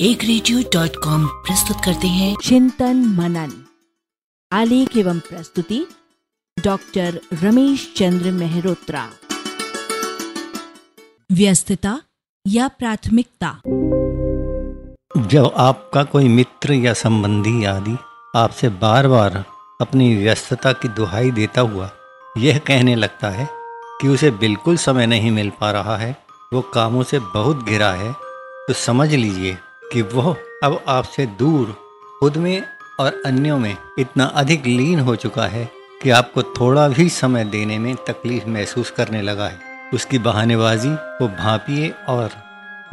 एक radio dot com प्रस्तुत करते हैं। चिंतन मनन आलेख एवं प्रस्तुति डॉक्टर रमेश चंद्र मेहरोत्रा। व्यस्तता या प्राथमिकता? जब आपका कोई मित्र या संबंधी आदि आपसे बार बार अपनी व्यस्तता की दुहाई देता हुआ यह कहने लगता है कि उसे बिल्कुल समय नहीं मिल पा रहा है वो कामों से बहुत घिरा है तो समझ लीजिए कि वह अब आपसे दूर, खुद में और अन्यों में इतना अधिक लीन हो चुका है कि आपको थोड़ा भी समय देने में तकलीफ़ महसूस करने लगा है। उसकी बहानेबाजी को भांपिए और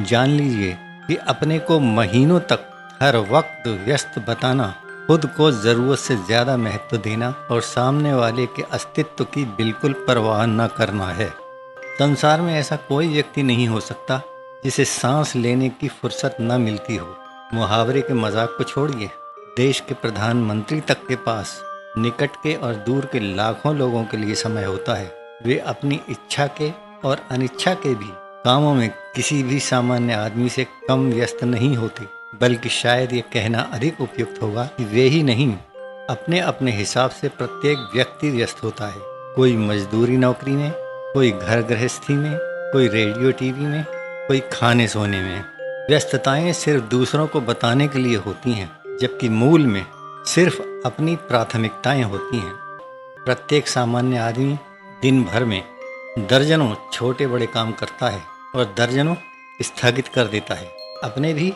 जान लीजिए कि अपने को महीनों तक हर वक्त व्यस्त बताना, खुद को ज़रूरत से ज़्यादा महत्व देना और सामने वाले के अस्तित्व की बिल्कुल परवाह न करना है। संसार में ऐसा कोई व्यक्ति नहीं हो सकता जिसे सांस लेने की फुर्सत न मिलती हो। मुहावरे के मज़ाक को छोड़िए। देश के प्रधानमंत्री तक के पास, निकट के और दूर के लाखों लोगों के लिए समय होता है। वे अपनी इच्छा के और अनिच्छा के भी कामों में किसी भी सामान्य आदमी से कम व्यस्त नहीं होते, बल्कि शायद ये कहना अधिक उपयुक्त होगा कि वे ही नहीं अपने अपने हिसाब से प्रत्येक व्यक्ति व्यस्त होता है। कोई मजदूरी नौकरी में, कोई घर गृहस्थी में, कोई रेडियो टीवी में कोई खाने सोने में। व्यस्तताएँ सिर्फ़ दूसरों को बताने के लिए होती हैं, जबकि मूल में सिर्फ़ अपनी प्राथमिकताएँ होती हैं। प्रत्येक सामान्य आदमी दिन भर में दर्जनों छोटे बड़े काम करता है और दर्जनों स्थगित कर देता है। अपने भी,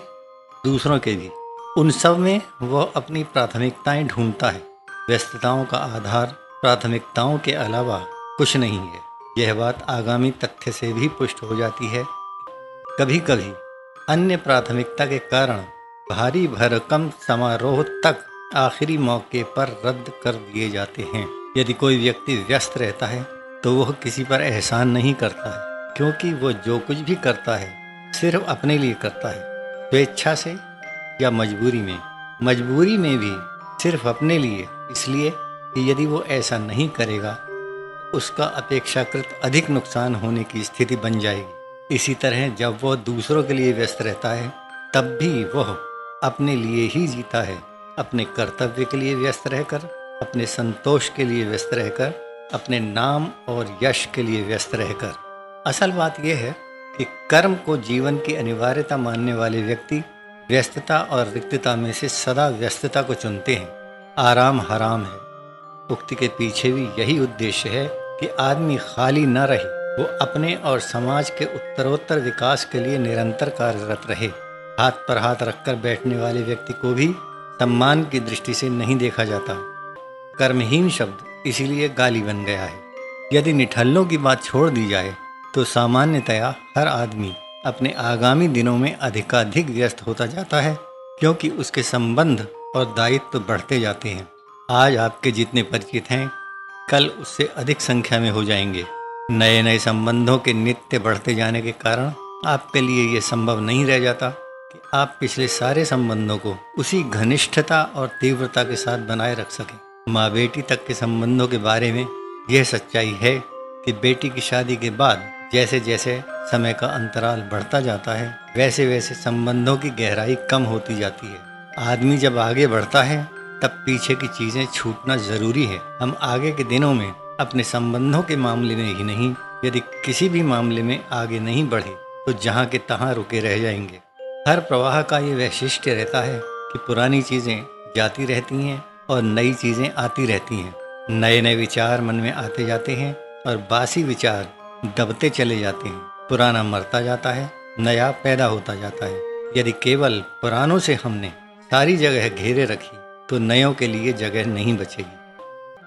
दूसरों के भी। उन सब में वह अपनी प्राथमिकताएँ ढूंढता है। व्यस्तताओं का आधार प्राथमिकताओं के अलावा कुछ नहीं है। यह बात आगामी तथ्य से भी पुष्ट हो जाती है कभी कभी अन्य प्राथमिकता के कारण भारी भरकम समारोह तक आखिरी मौके पर रद्द कर दिए जाते हैं। यदि कोई व्यक्ति व्यस्त रहता है तो वह किसी पर एहसान नहीं करता है, क्योंकि वह जो कुछ भी करता है, सिर्फ़ अपने लिए करता है। स्वेच्छा से या मजबूरी में। मजबूरी में भी सिर्फ़ अपने लिए, इसलिए कि यदि वो ऐसा नहीं करेगा, उसका अपेक्षाकृत अधिक नुकसान होने की स्थिति बन जाएगी। इसी तरह जब वह दूसरों के लिए व्यस्त रहता है, तब भी वह अपने लिए ही जीता है। अपने कर्तव्य के लिए व्यस्त रहकर, अपने संतोष के लिए व्यस्त रहकर, अपने नाम और यश के लिए व्यस्त रहकर। असल बात यह है कि कर्म को जीवन की अनिवार्यता मानने वाले व्यक्ति व्यस्तता और रिक्तता में से सदा व्यस्तता को चुनते हैं। आराम हराम है। उक्ति के पीछे भी यही उद्देश्य है कि आदमी खाली न रहे। वो अपने और समाज के उत्तरोत्तर विकास के लिए निरंतर कार्यरत रहे। हाथ पर हाथ रखकर बैठने वाले व्यक्ति को भी सम्मान की दृष्टि से नहीं देखा जाता। कर्महीन शब्द इसीलिए गाली बन गया है। यदि निठल्लों की बात छोड़ दी जाए तो सामान्यतया हर आदमी अपने आगामी दिनों में अधिकाधिक व्यस्त होता जाता है, क्योंकि उसके संबंध और दायित्व तो बढ़ते जाते हैं। आज आपके जितने परिचित हैं, कल उससे अधिक संख्या में हो जाएँगे। नए नए संबंधों के नित्य बढ़ते जाने के कारण आपके लिए ये संभव नहीं रह जाता कि आप पिछले सारे संबंधों को उसी घनिष्ठता और तीव्रता के साथ बनाए रख सकें। माँ बेटी तक के संबंधों के बारे में यह सच्चाई है कि बेटी की शादी के बाद जैसे जैसे समय का अंतराल बढ़ता जाता है वैसे वैसे संबंधों की गहराई कम होती जाती है। आदमी जब आगे बढ़ता है, तब पीछे की चीज़ें छूटना ज़रूरी है। हम आगे के दिनों में अपने संबंधों के मामले में ही नहीं, यदि किसी भी मामले में आगे नहीं बढ़े तो जहाँ के तहाँ रुके रह जाएँगे। हर प्रवाह का ये वैशिष्ट्य रहता है कि पुरानी चीज़ें जाती रहती हैं और नई चीज़ें आती रहती हैं। नए नए विचार मन में आते जाते हैं और बासी विचार दबते चले जाते हैं। पुराना मरता जाता है, नया पैदा होता जाता है। यदि केवल पुरानों से हमने सारी जगह घेरे रखी तो नयों के लिए जगह नहीं बचेगी।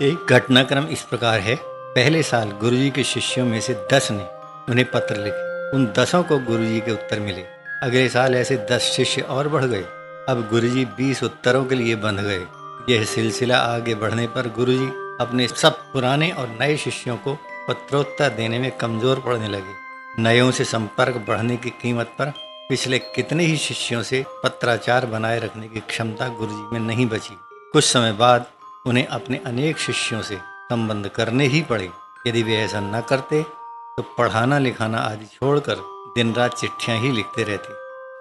एक घटनाक्रम इस प्रकार है। पहले साल गुरुजी के शिष्यों में से दस ने उन्हें पत्र लिखे। उन दसों को गुरुजी के उत्तर मिले। अगले साल ऐसे दस शिष्य और बढ़ गए। अब गुरुजी बीस उत्तरों के लिए बंध गए। यह सिलसिला आगे बढ़ने पर गुरुजी अपने सब पुराने और नए शिष्यों को पत्रोत्तर देने में कमज़ोर पड़ने लगे। नयों से संपर्क बढ़ने की कीमत पर पिछले कितने ही शिष्यों से पत्राचार बनाए रखने की क्षमता गुरुजी में नहीं बची। कुछ समय बाद उन्हें अपने अनेक शिष्यों से संबंध करने ही पड़े। यदि वे ऐसा न करते तो पढ़ाना लिखाना आदि छोड़कर दिन रात चिट्ठियाँ ही लिखते रहते।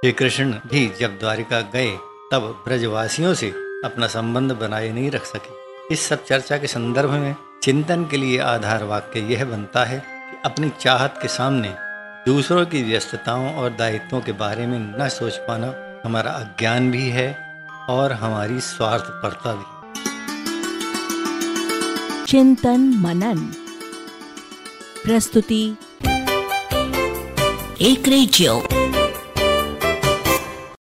श्री कृष्ण भी जब द्वारिका गए, तब ब्रजवासियों से अपना संबंध बनाए नहीं रख सके। इस सब चर्चा के संदर्भ में चिंतन के लिए आधार वाक्य यह बनता है कि अपनी चाहत के सामने दूसरों की व्यस्तताओं और दायित्वों के बारे में न सोच पाना हमारा अज्ञान भी है और हमारी स्वार्थपरता भी। चिंतन मनन प्रस्तुति एक रेडियो